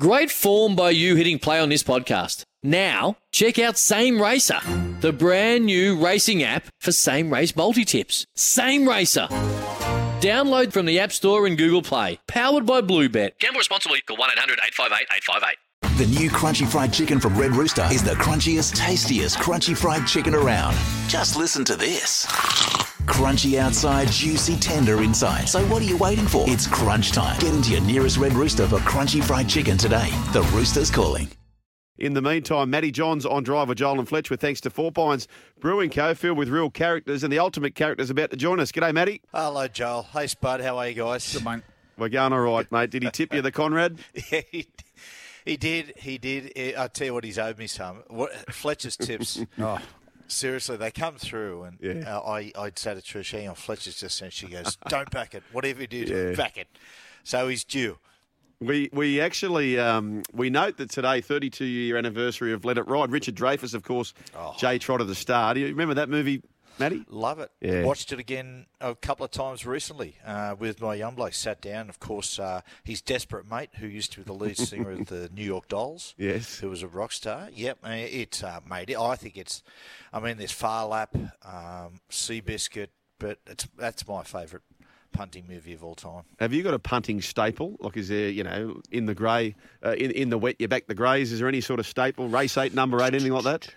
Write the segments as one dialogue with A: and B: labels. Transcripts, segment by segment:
A: Great form by you hitting play on this podcast. Now, check out Same Racer, the brand new racing app for same race multi tips. Same Racer. Download from the App Store and Google Play. Powered by Bluebet. Gamble responsibly. Call 1 800 858 858.
B: The new Crunchy Fried Chicken from Red Rooster is the crunchiest, tastiest crunchy fried chicken around. Just listen to this. Crunchy outside, juicy, tender inside. So what are you waiting for? It's crunch time. Get into your nearest Red Rooster for Crunchy Fried Chicken today. The Rooster's calling.
C: In the meantime, Matty Johns on drive with Joel and Fletch with thanks to Four Pines Brewing Co. filled with real characters and the ultimate character's about to join us. G'day, Matty.
D: Hello, Joel. Hey, Spud. How are you guys?
E: Good, mate.
C: We're going all right, mate. Did he tip you the Conrad?
D: yeah, he, he did. He did. Eh, I'll tell you what, he's owed me some. What, Fletcher's tips.
E: Oh,
D: Seriously, they come through, and
C: Yeah.
D: uh, I, I'd say to Trish, hang on, Fletcher's just sent. She goes, don't back it. Whatever you do,
C: Yeah.
D: back it. So he's due.
C: We we actually um, we note that today, 32 year anniversary of Let It Ride. Richard Dreyfuss, of course,
D: Oh.
C: Jay Trotter the star. Do you remember that movie, Matty?
D: Love it.
C: Yeah.
D: Watched it again a couple of times recently uh, with my young bloke. Sat down. Of course, uh, his desperate mate, who used to be the lead singer of the New York Dolls.
C: Yes.
D: Who was a rock star. Yep. uh, It uh, made it. I think it's. I mean, there's Phar Lap, um, Seabiscuit, but it's that's my favourite punting movie of all time.
C: Have you got a punting staple? Like, is there, you know, in the grey, uh, in, in the wet, you back the greys? Is there any sort of staple? Race eight, number eight, anything like that?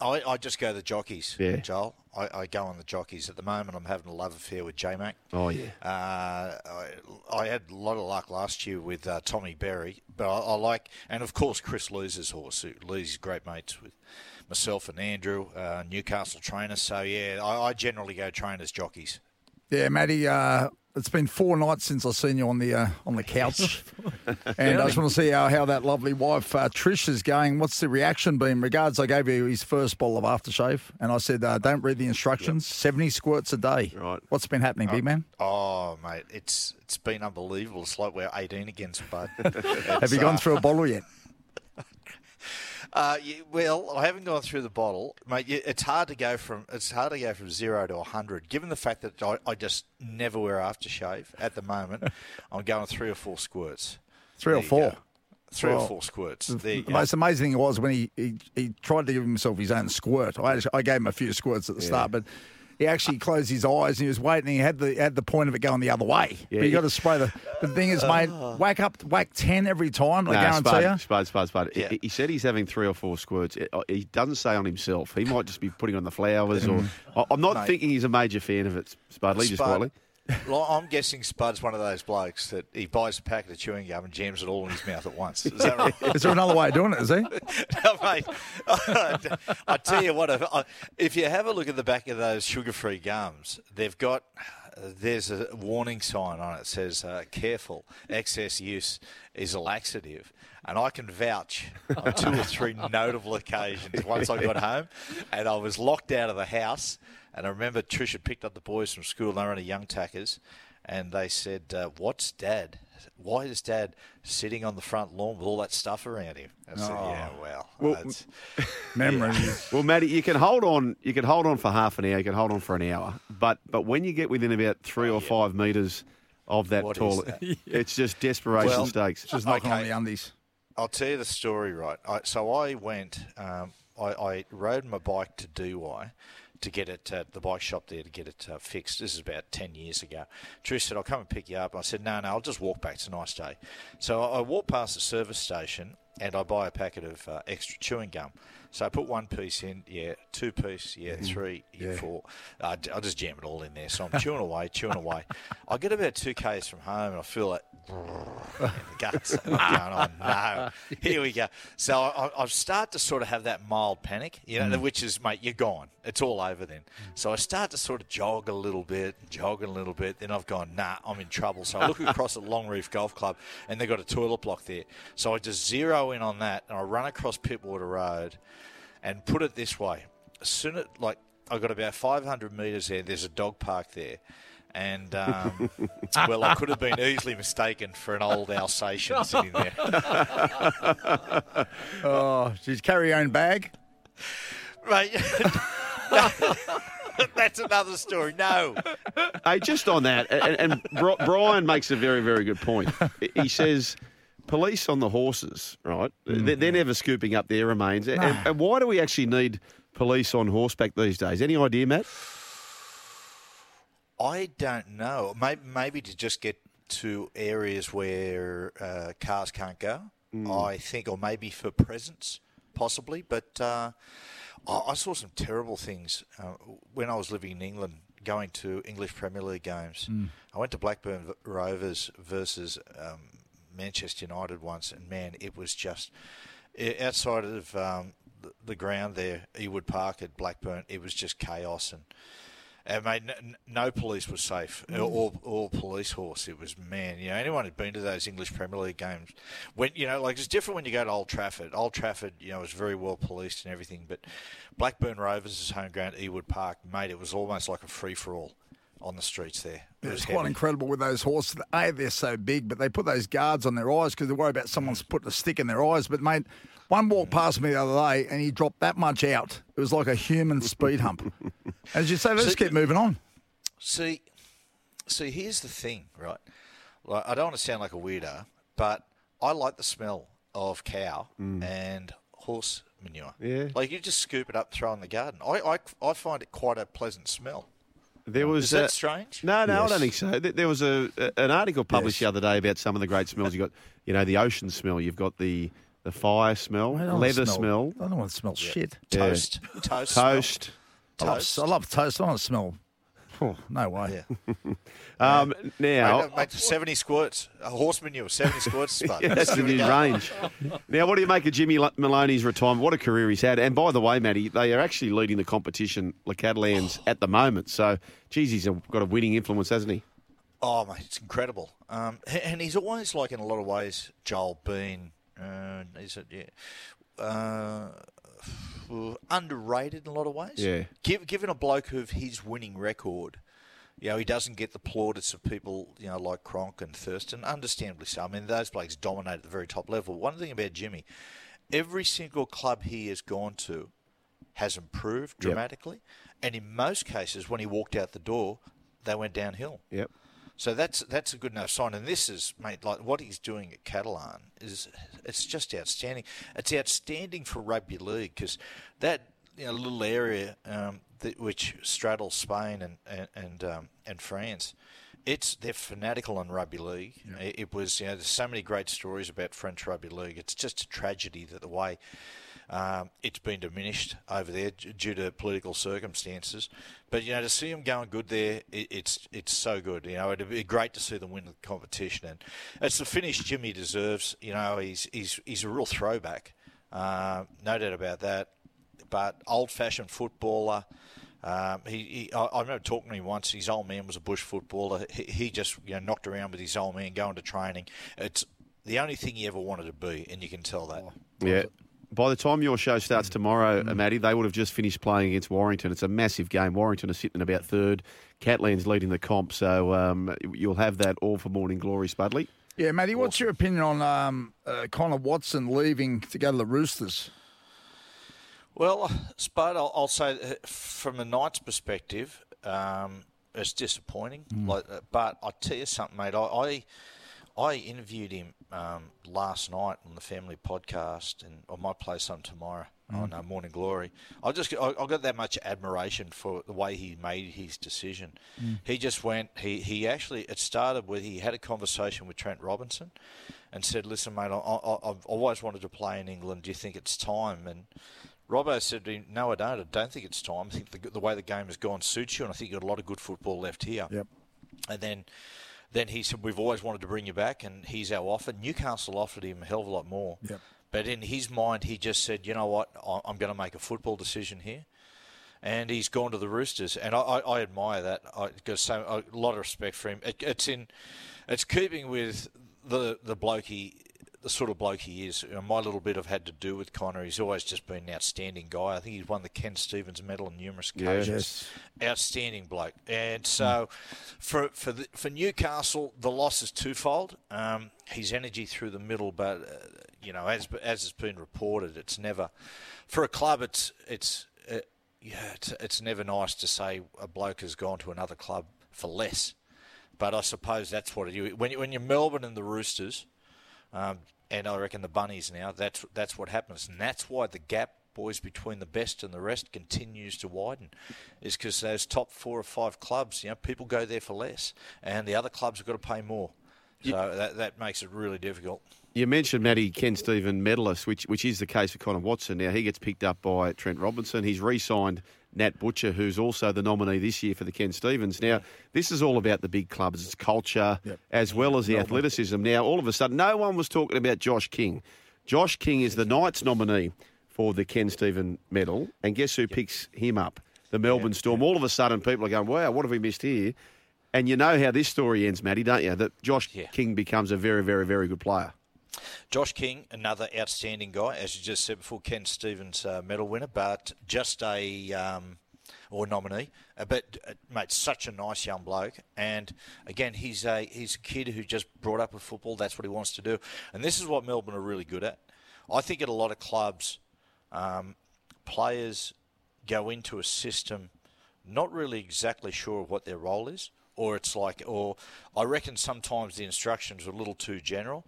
D: I, I just go the jockeys,
C: Yeah.
D: Joel. I, I go on the jockeys. At the moment, I'm having a love affair with J Mac.
C: Oh, yeah.
D: Uh, I, I had a lot of luck last year with uh, Tommy Berry, but I, I like, and of course Chris Lees's horse. who- Lee's great mates with myself and Andrew, uh, Newcastle trainer. So yeah, I, I generally go trainers jockeys.
E: yeah, Matty. Uh, it's been four nights since I've seen you on the uh, on the couch, and I just want to see how, how that lovely wife uh, Trish is going. What's the reaction been? Regards, I gave you his first bottle of aftershave, and I said, uh, "Don't read the instructions. Seventy squirts a day."
C: Right.
E: What's been happening, big man?
D: Oh mate, it's it's been unbelievable. It's like we're 18 again, Spud.
E: Have you gone through a bottle yet?
D: Uh, yeah, well, I haven't gone through the bottle, mate. yeah, It's hard to go from it's hard to go from zero to hundred, given the fact that I, I just never wear aftershave at the moment. I'm going three or four squirts.
E: Three or
D: There you
E: four.
D: go. Three
E: Well,
D: or four squirts. There you
E: The
D: go.
E: most amazing thing was when he, he, he tried to give himself his own squirt. I, I gave him a few squirts at the start, but he actually closed his eyes and he was waiting. He had the had the point of it going the other way.
C: Yeah,
E: but you got to spray the. The thing is, mate, whack up, whack ten every time. I
C: Nah,
E: guarantee
C: Spud,
E: you.
C: Spud, Spud, Spud.
D: Yeah.
C: He, he said he's having three or four squirts. Uh, He doesn't say on himself. He might just be putting on the flowers, or I- I'm not
D: Mate.
C: thinking he's a major fan of it, Spudley. Just
D: Spud-
C: quietly.
D: Well, I'm guessing Spud's one of those blokes that he buys a packet of chewing gum and jams it all in his mouth at once. Is that right?
E: Is there another way of doing it? Is he?
D: No, mate, I tell you what, if, uh, if you have a look at the back of those sugar-free gums, they've got there's a warning sign on it that says uh, "Careful, excess use is a laxative." And I can vouch on two or three notable occasions. Once I got home, and I was locked out of the house, and I remember Trish had picked up the boys from school. They were only young tackers, and they said, uh, "What's Dad? Why is Dad sitting on the front lawn with all that stuff around him?" I said, "Yeah, well,
C: Well,
D: that's-
E: Memories.
C: Well, Matty, you can hold on. You can hold on for half an hour. You can hold on for an hour. But but when you get within about three or five metres of that
D: What is
C: toilet,
D: that?
C: it's just desperation
D: Well,
C: stakes.
E: Just knocking on the undies.
D: I'll tell you the story, right? I, so I went, um, I, I rode my bike to Dee Why to get it at the bike shop there to get it uh, fixed. This is about 10 years ago. Trish said, I'll come and pick you up. I said, no, no, I'll just walk back. It's a nice day. So I, I walk past the service station and I buy a packet of uh, extra chewing gum. So I put one piece in, yeah, two piece, yeah, mm-hmm. three, yeah, four. I, I just jam it all in there. So I'm chewing away, chewing away. I get about two k's from home and I feel the guts. I'm going, oh no, here we go. So I, I start to sort of have that mild panic, you know, mm. which is, mate, you're gone. It's all over then. Mm. So I start to sort of jog a little bit, jog a little bit. Then I've gone, nah, I'm in trouble. So I look across at Long Reef Golf Club, and they've got a toilet block there. So I just zero in on that, and I run across Pittwater Road, and put it this way: as soon as like I got about 500 metres there, there's a dog park there. And um, well, I could have been easily mistaken for an old Alsatian sitting there.
E: Oh, she's you carry your own bag?
D: Mate, that's another story. No,
C: Hey, just on that, and, and Brian makes a very, very good point. He says police on the horses, right? They're, they're never scooping up their remains. And, and why do we actually need police on horseback these days? Any idea, Matt?
D: I don't know. Maybe, maybe to just get to areas where uh, cars can't go. I think, or maybe for presence, possibly. But uh, I, I saw some terrible things uh, when I was living in England, going to English Premier League games. I went to Blackburn v- Rovers versus um, Manchester United once, and man, it was just outside of um, the, ground there, Ewood Park at Blackburn. It was just chaos and. And mate, no police was safe, or, or police horse. It was man, you know, anyone who'd been to those English Premier League games, when you know, like it's different when you go to Old Trafford. Old Trafford, you know, was very well policed and everything, but Blackburn Rovers' home ground, Ewood Park, mate, it was almost like a free for all on the streets there. It was
E: It's quite incredible with those horses. A, they're so big, but they put those guards on their eyes because they worry about someone's mm. putting a stick in their eyes. But, mate, one walked mm. past me the other day and he dropped that much out. It was like a human speed hump. As you say, let's
D: So-
E: keep moving on.
D: See, see, here's the thing, right? Like, I don't want to sound like a weirdo, but I like the smell of cow mm. and horse manure.
C: Yeah.
D: Like you just scoop it up, throw it in the garden. I, I, I find it quite a pleasant smell.
C: There was
D: Is that
C: uh,
D: strange?
C: No, no, I don't think so. There there was a, a- an article published
E: Yes.
C: the other day about some of the great smells. You got, you know, the ocean smell. You've got the the fire smell, leather
E: want to
C: smell,
E: I don't want to smell shit.
C: Yeah.
D: Toast, toast, smell.
C: toast.
E: I love,
D: Toast.
E: I love toast. I don't want to smell. Oh, no way.
D: Yeah.
C: Um, now,
D: uh, mate, 70 squirts. A horse manure, 70 squirts.
C: Yeah, that's the new range. Now, what do you make of Jimmy Maloney's retirement? What a career he's had. And by the way, Matty, they are actually leading the competition, Le Catalans, at the moment. So, geez, he's got a winning influence, hasn't he?
D: Oh, mate, it's incredible. Um, and he's always, like, in a lot of ways, Joel Bean. Uh, is it, yeah. Uh, underrated in a lot of ways.
C: Yeah.
D: Give, given a bloke of his winning record, you know, he doesn't get the plaudits of people, you know, like Cronk and Thurston. Understandably so. I mean, those blokes dominate at the very top level. One thing about Jimmy, every single club he has gone to has improved
C: Yep.
D: dramatically. And in most cases, when he walked out the door, they went downhill.
C: Yep.
D: So that's that's a good enough sign. And this is, mate, like what he's doing at Catalan is it's just outstanding. It's outstanding for rugby league because that you know, little area um, that, which straddles Spain and and and, um, and France. It's they're fanatical on rugby league. It, it was you know there's so many great stories about French rugby league. It's just a tragedy that the way um, it's been diminished over there due to political circumstances. But you know, to see them going good there, it, it's it's so good. You know, it'd be great to see them win the competition, and it's the finish Jimmy deserves. You know, he's he's he's a real throwback, uh, no doubt about that. But old-fashioned footballer. Um, he, he I, I remember talking to him once. His old man was a bush footballer. He, he just you know knocked around with his old man, going to training. It's the only thing he ever wanted to be, and you can tell that.
C: Yeah. By the time your show starts tomorrow,
E: Mm.
C: uh, Matty, they would have just finished playing against Warrington. It's a massive game. Warrington are sitting in about third. Catalans leading the comp, so um, you'll have that all for morning glory, Spudley.
E: Yeah, Matty, what's your opinion on um, uh, Connor Watson leaving to go to the Roosters?
D: Well, Spud, I'll, I'll say from a Knights perspective, um, it's disappointing. Like, uh, but I tell you something, mate. I I, I interviewed him um, last night on the family podcast, and I might play some tomorrow on uh, Morning Glory. I just I, I got that much admiration for the way he made his decision. He just went. He he actually it started with he had a conversation with Trent Robinson, and said, "Listen, mate, I, I, I've always wanted to play in England. Do you think it's time?" And Robbo said to him, "No, I don't. I don't think it's time. I think the, the way the game has gone suits you, and I think you've got a lot of good football left here."
E: Yep.
D: And then, then he said, "We've always wanted to bring you back, and he's our offer." Newcastle offered him a hell of a lot more.
E: Yep.
D: But in his mind, he just said, "You know what? I- I'm going to make a football decision here." And he's gone to the Roosters, and I, I, I admire that. I got so a lot of respect for him. It, it's in, it's keeping with the the bloke he, the sort of bloke he is. My little bit I've had to do with Connor. He's always just been an outstanding guy. I think he's won the Ken Stephen's Medal on numerous
C: Yeah.
D: occasions. Outstanding bloke. And so, for for the, for Newcastle, the loss is twofold. Um, his energy through the middle, but uh, you know, as as has been reported, it's never for a club. It's it's uh, yeah, it's, it's never nice to say a bloke has gone to another club for less. But I suppose that's what it is. When, you- when you're Melbourne and the Roosters, um, and I reckon the bunnies now. That's that's what happens, and that's why the gap boys between the best and the rest continues to widen is because those top four or five clubs you know people go there for less and the other clubs have got to pay more so that, that makes it really difficult
C: You mentioned Matty Ken Stephen medalist, which which is the case for Connor Watson. Now he gets picked up by Trent Robinson. He's re-signed Nat Butcher, who's also the nominee this year for the Ken Stephen's. Now this is all about the big clubs, it's culture
E: Yep.
C: as well as the athleticism. Now all of a sudden, no one was talking about Josh King. Josh King is the Knights nominee for the Ken Stephen medal, and guess who picks him up? The Melbourne Storm. All of a sudden, people are going, "Wow, what have we missed here?" And you know how this story ends, Matty, don't you? That Josh
D: Yeah.
C: King becomes a very, very, very good player.
D: Josh King, another outstanding guy, as you just said before, Ken Stephen's uh, medal winner, but just a um, or nominee. Uh, but uh, mate, such a nice young bloke, and again, he's a he's a kid who just brought up with football. That's what he wants to do, and this is what Melbourne are really good at. I think at a lot of clubs, um, players go into a system not really exactly sure what their role is, or it's like, or I reckon sometimes the instructions are a little too general.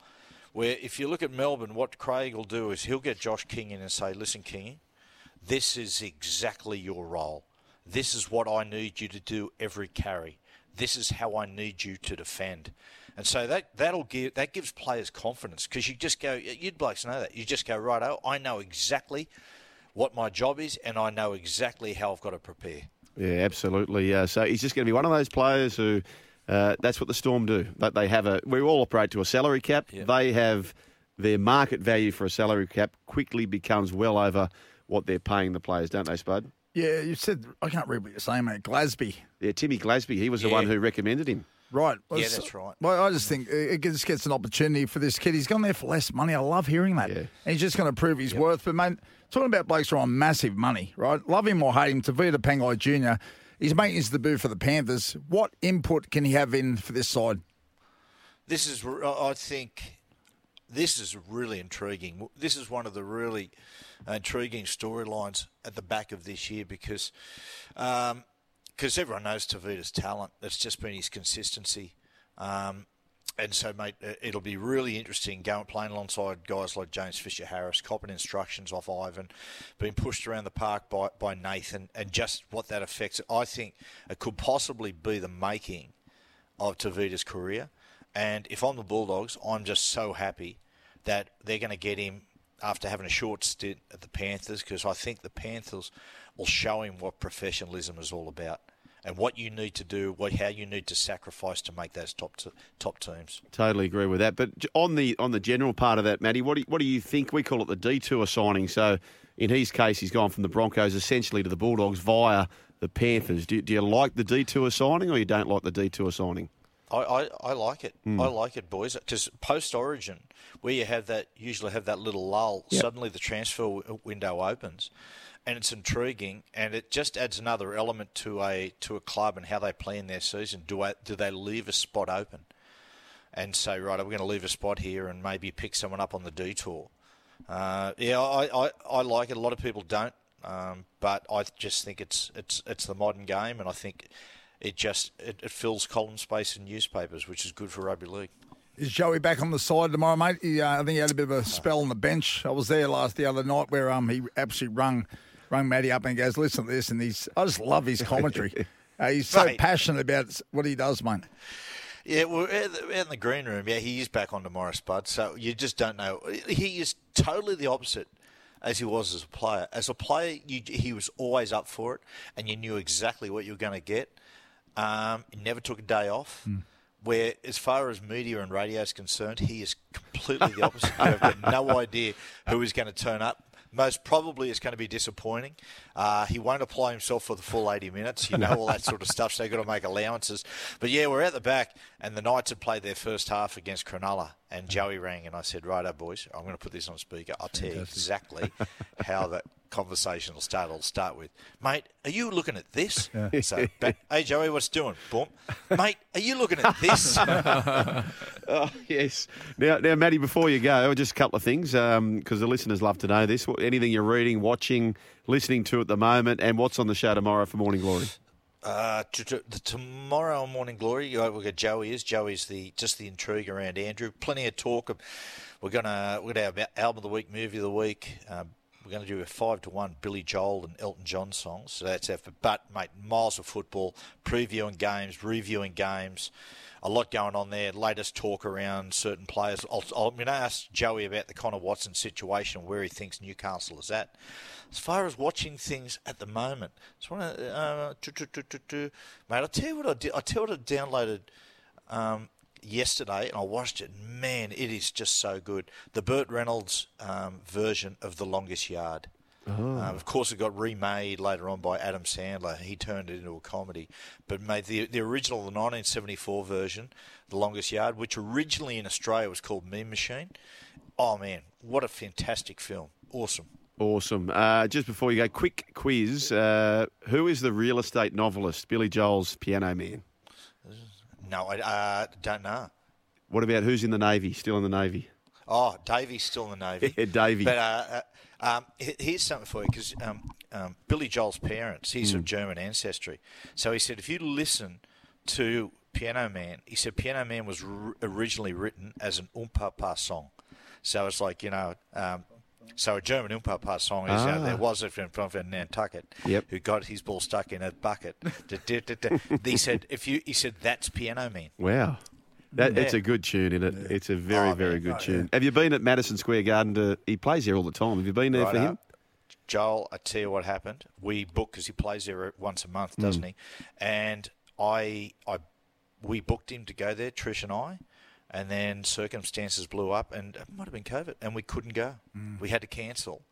D: Where if you look at Melbourne, what Craig will do is he'll get Josh King in and say, "Listen, King, this is exactly your role. This is what I need you to do every carry. This is how I need you to defend." And so that that'll give that gives players confidence because you just go, you'd blokes know that. You just go, right, oh, I know exactly what my job is, and I know exactly how I've got to prepare.
C: Yeah, absolutely. Uh, so he's just going to be one of those players who. Uh, that's what the Storm do. That they have a. We all operate to a salary cap.
D: Yeah.
C: They have their market value for a salary cap quickly becomes well over what they're paying the players, don't they, Spud?
E: Yeah, you said I can't read what you're saying, mate. Glasby,
C: Yeah, Timmy Glasby. He was the one who recommended him.
E: right? Well,
D: Yeah, that's right.
E: Well, I just think it just gets an opportunity for this kid. He's gone there for less money. I love hearing that.
C: Yeah.
E: And he's just going to prove his worth. But mate, talking about blokes who are on massive money, right? Love him or hate him, Tavita Pangai Jr. He's making his debut for the Panthers. What input can he have in for this side?
D: This is, I think, this is really intriguing. This is one of the really intriguing storylines at the back of this year because because everyone knows Tavita's talent. It's just been his consistency. Um, and so, mate, it- it'll be really interesting going playing alongside guys like James Fisher Harris, copping instructions off Ivan, being pushed around the park by, by Nathan, and just what that affects. I think it could possibly be the making of Tavita's career. And if I'm the Bulldogs, I'm just so happy that they're going to get him after having a short stint at the Panthers because I think the Panthers will show him what professionalism is all about and what you need to do, what how you need to sacrifice to make those top t- top teams.
C: Totally agree with that. But on the on the general part of that, Matty, what do you, what do you think? We call it the detour signing. So in his case, he's gone from the Broncos essentially to the Bulldogs via the Panthers. Do, do you like the detour signing or you don't like the detour signing?
D: I, I, I like it. Hmm. I like it, boys. Because post Origin, where you have that, usually have that little lull, suddenly the transfer w- window opens, and it's intriguing, and it just adds another element to a to a club and how they plan their season. Do I, do they leave a spot open, and say, right, we're going to leave a spot here and maybe pick someone up on the detour? Uh, yeah, I, I, I like it. A lot of people don't, um, but I just think it's it's it's the modern game, and I think it just it, it fills column space in newspapers, which is good for rugby league.
E: Is Joey back on the side tomorrow, mate? He, uh, I think he had a bit of a spell on the bench. I was there last the other night where um he absolutely rung rung Matty up and goes, "Listen to this," and he's I just love his commentary. uh, he's so
D: Mate.
E: passionate about what he does, mate.
D: Yeah, well, in the, in the green room, yeah, he is back on Morris Spud. So you just don't know. He is totally the opposite as he was as a player. As a player, you, he was always up for it, and you knew exactly what you were going to get. Um, he never took a day off. Where, as far as media and radio is concerned, he is completely the opposite. Got no idea who is going to turn up. Most probably, it's going to be disappointing. Uh, he won't apply himself for the full 80 minutes. You know all that sort of stuff. So they've got to make allowances. But yeah, we're at the back, and the Knights have played their first half against Cronulla, and Joey rang, and I said, "Righto, boys, I'm going to put this on speaker. I'll tell you exactly how that conversation will start. It'll start with, mate, are you looking at this? So, ba- hey Joey, what's doing? Boom, mate, are you looking at this?
C: Oh, yes. Now, now, Matty, before you go, just a couple of things um, because the listeners love to know this. Anything you're reading, watching, listening to at the moment, and what's on the show tomorrow for Morning Glory?
D: Uh, the tomorrow Morning Glory, uh, we've got Joey is. Joey's the just the intrigue around Andrew. Plenty of talk of we're gonna we're gonna have album of the week, movie of the week. Um, we're going to do a five to one Billy Joel and Elton John songs. So that's effort. But mate, miles of football, previewing games, reviewing games a lot going on there. Latest talk around certain players. I'll, I'm going to ask Joey about the Connor Watson situation, where he thinks Newcastle is at. As far as watching things at the moment, just want to, uh, mate. I'll tell you what I did. I tell you what I downloaded. Um, yesterday and I watched it. Man, it is just so good. The Burt Reynolds um, version of The Longest Yard. Oh. Um, of course, it got remade later on by Adam Sandler. He turned it into a comedy, but made the the original, the 1974 version, The Longest Yard, which originally in Australia was called Mean Machine. Oh man, what a fantastic film! Awesome.
C: Awesome. Uh, just before you go, quick quiz: uh, Who is the real estate novelist? Billy Joel's Piano Man.
D: No, I uh, don't know.
C: What about who's in the Navy? Still in the Navy?
D: Oh, Davy's still in the Navy.
C: yeah, Davy.
D: But uh, uh um, here's something for you because um, um, Billy Joel's parents, he's mm. of German ancestry. So he said, if you listen to Piano Man, he said Piano Man was r- originally written as an Umpapa song. So it's like, you know, um, so a German Umpapa song is, ah. there was a friend from Nantucket
C: yep.
D: who got his ball stuck in a bucket. he said, if you, he said, that's Piano Man.
C: Wow. That, yeah. It's a good tune, isn't it? Yeah. It's a very, oh, very man. good oh, tune. Yeah. Have you been at Madison Square Garden? To, he plays there all the time. Have you been there right for him?
D: Joel, I tell you what happened. We booked because he plays there once a month, doesn't mm. he? And I, I, we booked him to go there, Trish and I, and then circumstances blew up, and it might have been COVID, and we couldn't go. Mm. We had to cancel.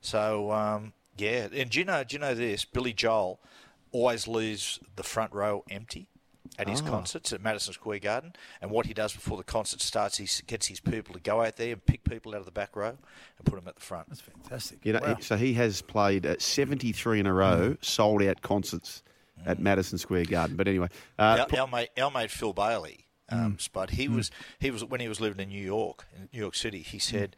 D: So um, yeah, and do you know? Do you know this? Billy Joel always leaves the front row empty at his oh. concerts at Madison Square Garden. And what he does before the concert starts, he gets his people to go out there and pick people out of the back row and put them at the front.
E: That's fantastic.
C: You know, wow. so he has played at 73 in a row, mm. sold out concerts mm. at Madison Square Garden. But anyway,
D: uh, our, our, mate, our mate Phil Bailey. Um, mm. Spud. He mm. was he was when he was living in New York, in New York City. He said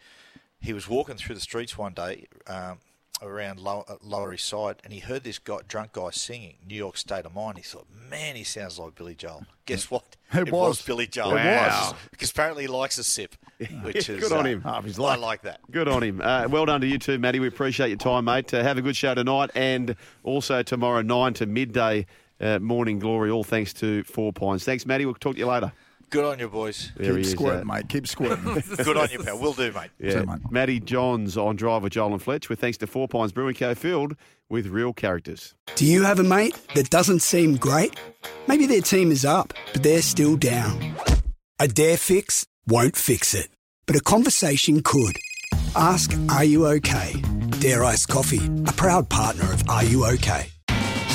D: he was walking through the streets one day, um, around Lower, uh, East Side, and he heard this guy, drunk guy singing "New York State of Mind." He thought, "Man, he sounds like Billy Joel." Guess what?
E: It,
D: it
E: was.
D: was. Billy Joel.
C: Wow.
D: Because apparently he likes a sip, which is
C: good on uh, him.
D: Half his life. I like that.
C: Good on him. Uh, well done to you too, Matty. We appreciate your time, mate. Uh, have a good show tonight, and also tomorrow nine to midday. Uh, morning glory, all thanks to Four Pines. Thanks, Matty. We'll talk to you later.
D: Good on you, boys.
E: There Keep squirting, mate. Keep squirting.
D: Good on you, pal. We'll do, mate.
C: Yeah. mate. Matty Johns on drive with Joel and Fletch with thanks to Four Pines Brewing Co. filled with real characters.
F: Do you have a mate that doesn't seem great? Maybe their team is up, but they're still down. A dare fix won't fix it, but a conversation could. Ask Are You OK? Dare Ice Coffee, a proud partner of Are You OK?